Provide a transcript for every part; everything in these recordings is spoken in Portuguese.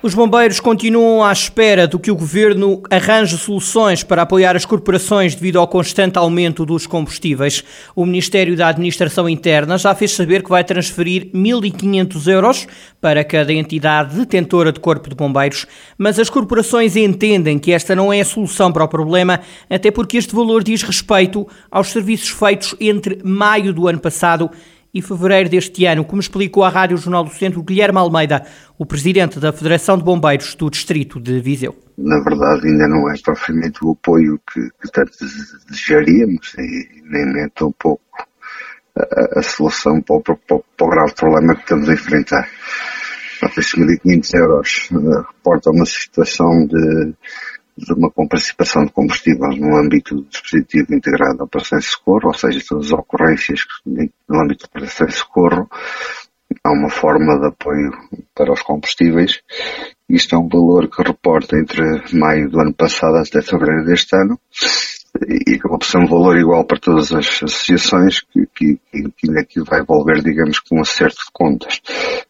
Os bombeiros continuam à espera do que o governo arranje soluções para apoiar as corporações devido ao constante aumento dos combustíveis. O Ministério da Administração Interna já fez saber que vai transferir 1.500 euros para cada entidade detentora de corpo de bombeiros, mas as corporações entendem que esta não é a solução para o problema, até porque este valor diz respeito aos serviços feitos entre maio do ano passado e fevereiro deste ano, como explicou à Rádio Jornal do Centro Guilherme Almeida, o presidente da Federação de Bombeiros do Distrito de Viseu. Na verdade, ainda não é propriamente o apoio que, que tanto desejaríamos e nem, nem tão pouco a, a solução para o, para, para o, grave problema que estamos a enfrentar. Esses 1.500 euros uh, reportam uma situação de de uma participação de combustíveis no âmbito do dispositivo integrado de operações de socorro, ou seja, todas as ocorrências no âmbito de operações de socorro, há uma forma de apoio para os combustíveis. Isto é um valor que reporta entre maio do ano passado até fevereiro deste ano e acabou por ser um valor igual para todas as associações que, que, que aqui vai envolver, digamos, com um acerto de contas.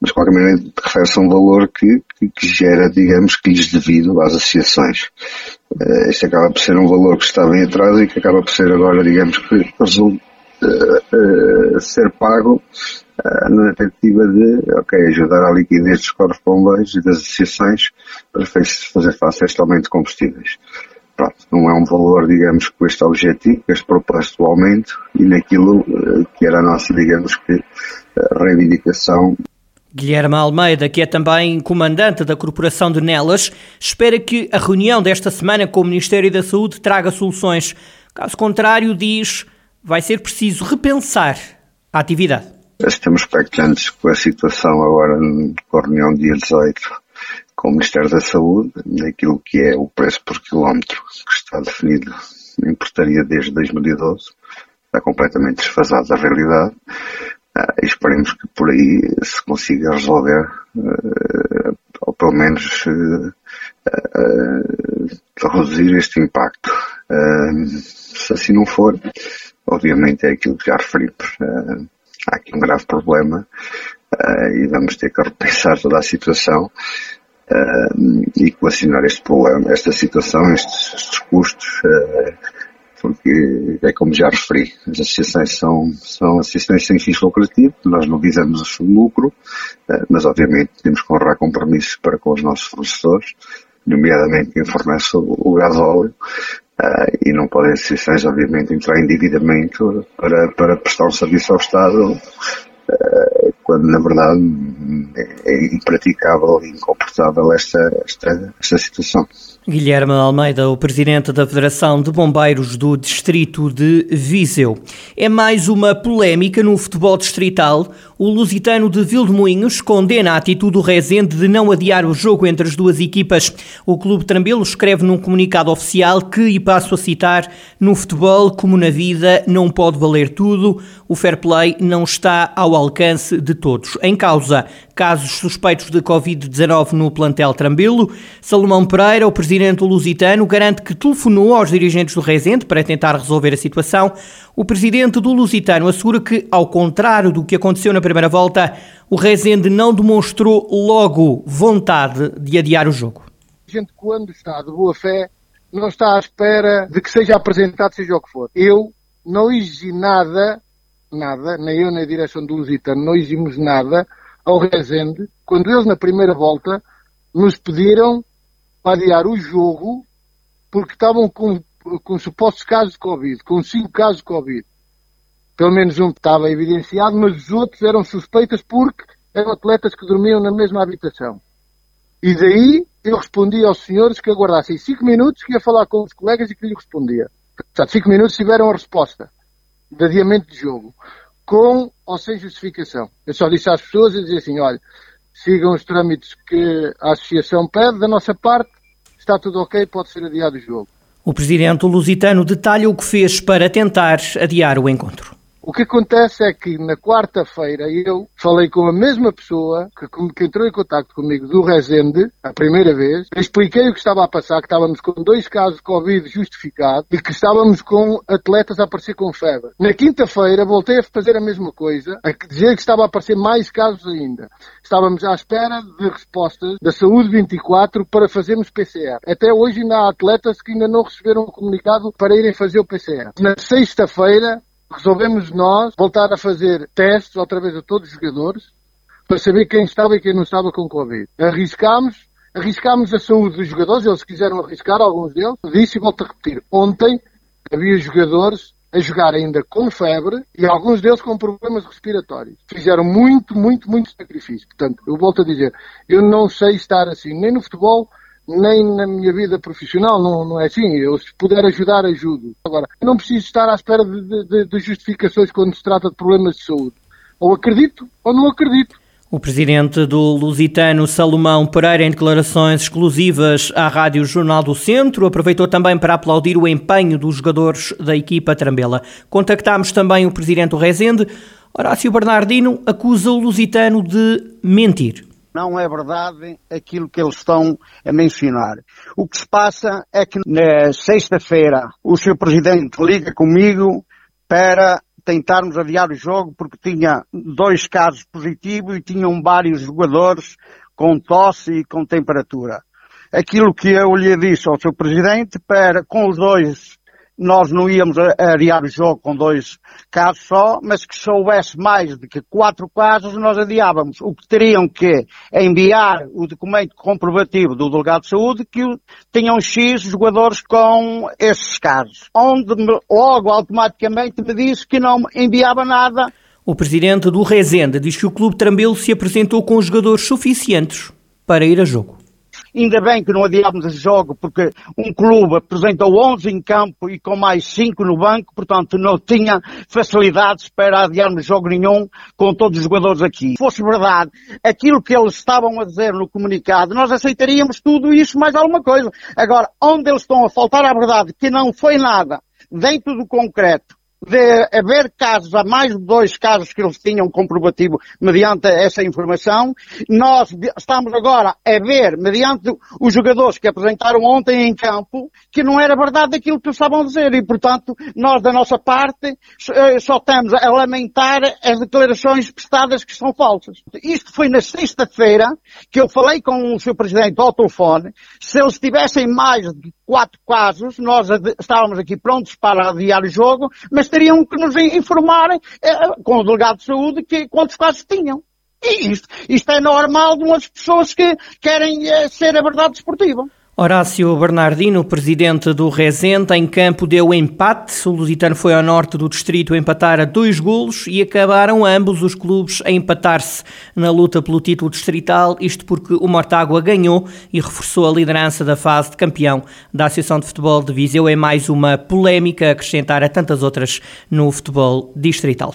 Mas, de qualquer maneira, refere-se a um valor que, que, que, gera, digamos, que lhes devido às associações. Uh, este acaba por ser um valor que estava em atraso e que acaba por ser agora, digamos, que resulta uh, uh, ser pago na tentativa de, ok, ajudar a liquidez dos corpos bombeiros e das associações para fazer face a este aumento de combustíveis pronto, não é um valor, digamos, com este objetivo, este proposto aumento e naquilo uh, que era a nossa, digamos, que uh, reivindicação. Guilherme Almeida, que é também comandante da Corporação de Nelas, espera que a reunião desta semana com o Ministério da Saúde traga soluções. Caso contrário, diz, vai ser preciso repensar a atividade. Estamos expectantes com a situação agora com a reunião dia 18 com o Ministério da Saúde naquilo que é o preço por quilómetro que está definido em portaria desde 2012. Está completamente desfasado da realidade. Uh, e esperemos que por aí se consiga resolver, uh, ou pelo menos uh, reduzir este impacto. se assim não for, obviamente é aquilo que já referimos. há aqui um grave problema e vamos ter que repensar toda a situação uh, e equacionar este problema, esta situação, estes, estes custos, uh, porque é como já referi, as associações são, são associações sem fins lucrativos, nós não visamos o lucro, uh, mas obviamente temos que honrar compromissos para com os nossos fornecedores, nomeadamente quem fornece o, gás óleo, Uh, e não podem as associações, obviamente, entrar em endividamento para, para prestar um serviço ao Estado quando na verdade é impraticável e incomportável esta, esta, esta situação. Guilherme Almeida, o presidente da Federação de Bombeiros do Distrito de Viseu. É mais uma polémica no futebol distrital. O lusitano de Vildemoinhos condena a atitude do Rezende de não adiar o jogo entre as duas equipas. O Clube Trambelo escreve num comunicado oficial que, e passo a citar, no futebol, como na vida, não pode valer tudo. O fair play não está ao alcance de todos. Em causa, casos suspeitos de Covid-19 no plantel Trambelo. Salomão Pereira, o presidente lusitano, garante que telefonou aos dirigentes do Rezende para tentar resolver a situação. O presidente do Lusitano assegura que, ao contrário do que aconteceu na primeira volta, o Rezende não demonstrou logo vontade de adiar o jogo. A gente, quando está de boa fé, não está à espera de que seja apresentado, seja o que for. Eu não exigi nada, nada, nem eu nem a direção do Lusitano, não exigimos nada ao Rezende, quando eles na primeira volta nos pediram para adiar o jogo porque estavam com, com supostos casos de Covid, com cinco casos de Covid. Pelo menos um estava evidenciado, mas os outros eram suspeitas porque eram atletas que dormiam na mesma habitação. E daí eu respondi aos senhores que aguardassem cinco minutos que ia falar com os colegas e que lhe respondia. Portanto, cinco minutos tiveram a resposta de adiamento de jogo com ou sem justificação. Eu só disse às pessoas e dizia assim, olha, sigam os trâmites que a associação pede, da nossa parte, está tudo ok, pode ser adiado o jogo. O presidente lusitano detalha o que fez para tentar adiar o encontro. O que acontece é que na quarta-feira eu falei com a mesma pessoa que, que entrou em contato comigo do Resende, a primeira vez, expliquei o que estava a passar, que estávamos com dois casos de Covid justificados e que estávamos com atletas a aparecer com febre. Na quinta-feira voltei a fazer a mesma coisa, a dizer que estava a aparecer mais casos ainda. Estávamos à espera de respostas da Saúde 24 para fazermos PCR. Até hoje ainda há atletas que ainda não receberam o comunicado para irem fazer o PCR. Na sexta-feira resolvemos nós voltar a fazer testes outra vez a todos os jogadores para saber quem estava e quem não estava com Covid. Arriscámos, arriscámos a saúde dos jogadores, eles quiseram arriscar, alguns deles. Disse e volto a repetir, ontem havia jogadores a jogar ainda com febre e alguns deles com problemas respiratórios. Fizeram muito, muito, muito sacrifício. Portanto, eu volto a dizer, eu não sei estar assim, nem no futebol, nem na minha vida profissional, não, não é assim. Eu, se puder ajudar, ajudo. Agora, eu não preciso estar à espera de, de, de justificações quando se trata de problemas de saúde. Ou acredito ou não acredito. O presidente do Lusitano, Salomão Pereira, em declarações exclusivas à Rádio Jornal do Centro, aproveitou também para aplaudir o empenho dos jogadores da equipa Trambela. Contactámos também o presidente do Rezende. Horácio Bernardino acusa o Lusitano de mentir. Não é verdade aquilo que eles estão a mencionar. O que se passa é que na sexta-feira o Sr. Presidente liga comigo para tentarmos adiar o jogo porque tinha dois casos positivos e tinham vários jogadores com tosse e com temperatura. Aquilo que eu lhe disse ao Sr. Presidente para, com os dois nós não íamos adiar o jogo com dois casos só, mas que soubesse mais de que quatro casos, nós adiávamos. O que teriam que enviar o documento comprovativo do delegado de saúde que tinham X jogadores com esses casos. Onde logo automaticamente me disse que não enviava nada. O presidente do Rezende diz que o clube Trambelo se apresentou com jogadores suficientes para ir a jogo. Ainda bem que não adiámos esse jogo, porque um clube apresentou 11 em campo e com mais 5 no banco, portanto não tinha facilidades para adiarmos jogo nenhum com todos os jogadores aqui. Se fosse verdade, aquilo que eles estavam a dizer no comunicado, nós aceitaríamos tudo isso mais alguma coisa. Agora, onde eles estão a faltar à verdade, que não foi nada dentro do concreto, de haver casos, há mais de dois casos que eles tinham comprovativo mediante essa informação. Nós estamos agora a ver, mediante os jogadores que apresentaram ontem em campo, que não era verdade aquilo que estavam a dizer e, portanto, nós da nossa parte eh, só estamos a lamentar as declarações prestadas que são falsas. Isto foi na sexta-feira que eu falei com o Sr. Presidente ao telefone. Se eles tivessem mais quatro casos, nós estávamos aqui prontos para adiar o jogo, mas teriam que nos informar eh, com o delegado de saúde que quantos casos tinham. E isto, isto é normal de umas pessoas que querem eh, ser a verdade esportiva. Horácio Bernardino, presidente do Rezende, em campo deu empate. O Lusitano foi ao norte do distrito empatar a dois golos e acabaram ambos os clubes a empatar-se na luta pelo título distrital, isto porque o Mortágua ganhou e reforçou a liderança da fase de campeão da Associação de Futebol de Viseu. É mais uma polémica a acrescentar a tantas outras no futebol distrital.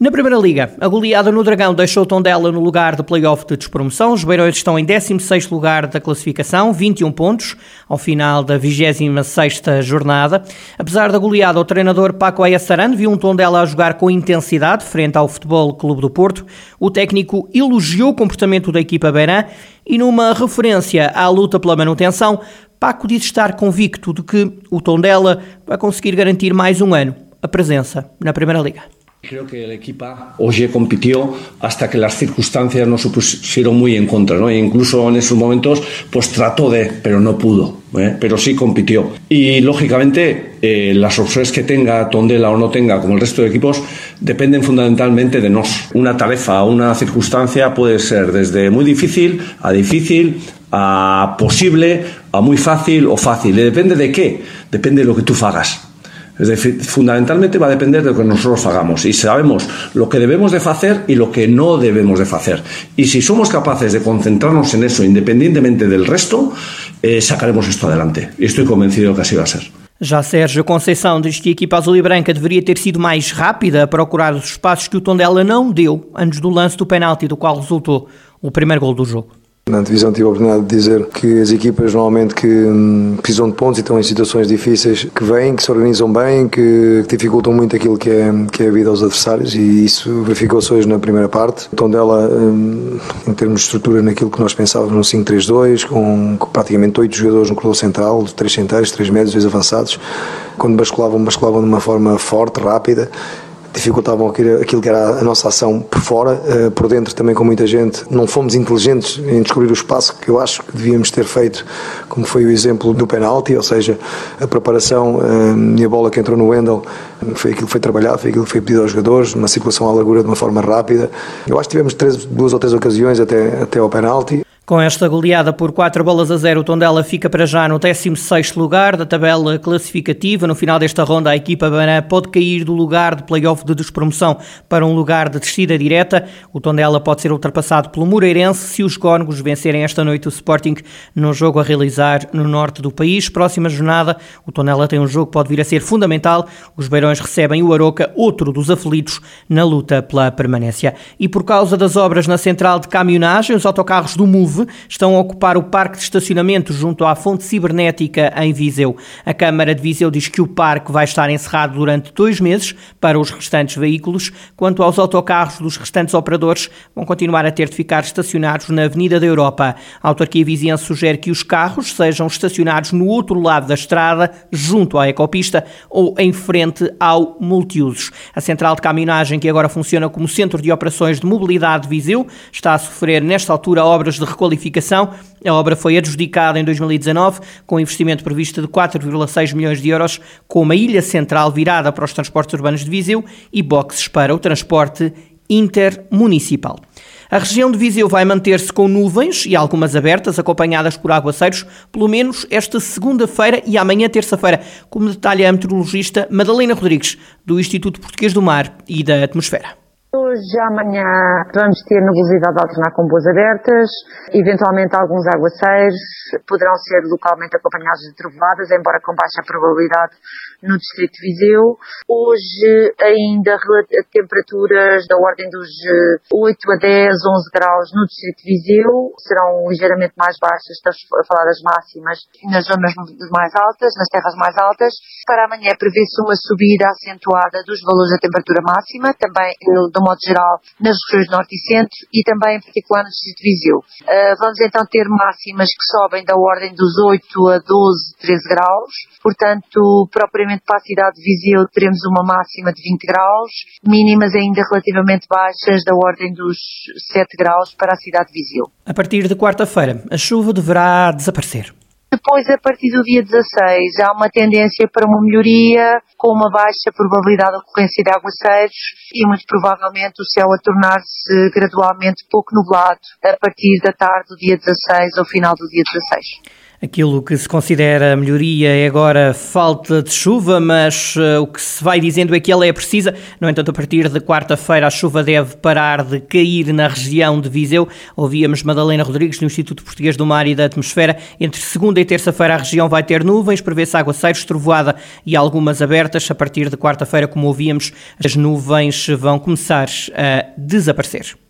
Na Primeira Liga, a goleada no Dragão deixou Tondela no lugar do play-off de despromoção. Os Beirões estão em 16º lugar da classificação, 21 pontos, ao final da 26ª jornada. Apesar da goleada, o treinador Paco Ayassarano viu um Tondela a jogar com intensidade frente ao Futebol Clube do Porto. O técnico elogiou o comportamento da equipa beirã e numa referência à luta pela manutenção, Paco diz estar convicto de que o Tondela vai conseguir garantir mais um ano a presença na Primeira Liga. Creo que el equipo hoy compitió hasta que las circunstancias no se pusieron muy en contra, ¿no? E incluso en esos momentos, pues trató de, pero no pudo, ¿eh? pero sí compitió. Y lógicamente, eh, las opciones que tenga Tondela o no tenga, como el resto de equipos, dependen fundamentalmente de nos. Una tarefa, una circunstancia puede ser desde muy difícil a difícil, a posible, a muy fácil o fácil. Depende de qué, depende de lo que tú hagas. Es decir, fundamentalmente va a depender de lo que nosotros hagamos y sabemos lo que debemos de hacer y lo que no debemos de hacer. Y si somos capaces de concentrarnos en eso independientemente del resto, eh, sacaremos esto adelante. Y estoy convencido que así va a ser. Já Sérgio Conceição diz que a equipa azul e branca deveria ter sido mais rápida a procurar os espaços que o Tondela não deu antes do lance do penalti, do qual resultou o primeiro gol do jogo. Na divisão tive a oportunidade de dizer que as equipas normalmente que hum, precisam de pontos e estão em situações difíceis, que vêm, que se organizam bem, que, que dificultam muito aquilo que é, que é a vida aos adversários e isso verificou-se hoje na primeira parte. O tom dela, hum, em termos de estrutura, naquilo que nós pensávamos no 5-3-2, com, com praticamente oito jogadores no corredor central, três centrais, três médios, dois avançados, quando basculavam, basculavam de uma forma forte, rápida dificultavam aquilo que era a nossa ação por fora, eh, por dentro também com muita gente. Não fomos inteligentes em descobrir o espaço que eu acho que devíamos ter feito, como foi o exemplo do penalti, ou seja, a preparação eh, e a bola que entrou no Wendel foi aquilo que foi trabalhado, foi aquilo que foi pedido aos jogadores, uma circulação à largura de uma forma rápida. Eu acho que tivemos três, duas ou três ocasiões até, até ao penalti. Com esta goleada por 4 bolas a 0, o Tondela fica para já no 16º lugar da tabela classificativa. No final desta ronda, a equipa Baná pode cair do lugar de play-off de despromoção para um lugar de descida direta. O Tondela pode ser ultrapassado pelo Moreirense se os Gónegos vencerem esta noite o Sporting no jogo a realizar no norte do país. Próxima jornada, o Tondela tem um jogo que pode vir a ser fundamental. Os Beirões recebem o Aroca, outro dos aflitos, na luta pela permanência. E por causa das obras na central de caminhonagem, os autocarros do Estão a ocupar o parque de estacionamento junto à fonte cibernética em Viseu. A Câmara de Viseu diz que o parque vai estar encerrado durante dois meses para os restantes veículos. Quanto aos autocarros dos restantes operadores, vão continuar a ter de ficar estacionados na Avenida da Europa. A autarquia viziense sugere que os carros sejam estacionados no outro lado da estrada, junto à ecopista ou em frente ao multiusos. A central de caminhonagem, que agora funciona como centro de operações de mobilidade de Viseu, está a sofrer nesta altura obras de requalificação qualificação. A obra foi adjudicada em 2019 com um investimento previsto de 4,6 milhões de euros, com uma ilha central virada para os transportes urbanos de Viseu e boxes para o transporte intermunicipal. A região de Viseu vai manter-se com nuvens e algumas abertas, acompanhadas por aguaceiros, pelo menos esta segunda-feira e amanhã terça-feira, como detalha a meteorologista Madalena Rodrigues, do Instituto Português do Mar e da Atmosfera. Hoje, amanhã, vamos ter nebulosidade alternar com boas abertas, eventualmente alguns aguaceiros, poderão ser localmente acompanhados de trovoadas, embora com baixa probabilidade no Distrito de Viseu. Hoje, ainda temperaturas da ordem dos 8 eh, a 10, 11 graus no Distrito de Viseu, serão ligeiramente mais baixas, estamos a falar das máximas, nas zonas mais altas, nas terras mais altas. Para amanhã prevê-se uma subida acentuada dos valores da temperatura máxima, também no de modo geral, nas regiões norte e centro e também em particular no distrito de Viseu. Uh, vamos então ter máximas que sobem da ordem dos 8 a 12, 13 graus. Portanto, propriamente para a cidade de Viseu teremos uma máxima de 20 graus, mínimas ainda relativamente baixas da ordem dos 7 graus para a cidade de Viseu. A partir de quarta-feira, a chuva deverá desaparecer. Depois, a partir do dia 16, há uma tendência para uma melhoria, com uma baixa probabilidade de ocorrência de aguaceiros e muito provavelmente o céu a tornar-se gradualmente pouco nublado a partir da tarde do dia 16 ou final do dia 16. Aquilo que se considera melhoria é agora falta de chuva, mas uh, o que se vai dizendo é que ela é precisa. No entanto, a partir de quarta-feira a chuva deve parar de cair na região de Viseu. Ouvíamos Madalena Rodrigues no Instituto Português do Mar e da Atmosfera. Entre segunda e terça-feira a região vai ter nuvens, prevê-se aguaceiros, trovoada e algumas abertas. A partir de quarta-feira, como ouvíamos, as nuvens vão começar a desaparecer.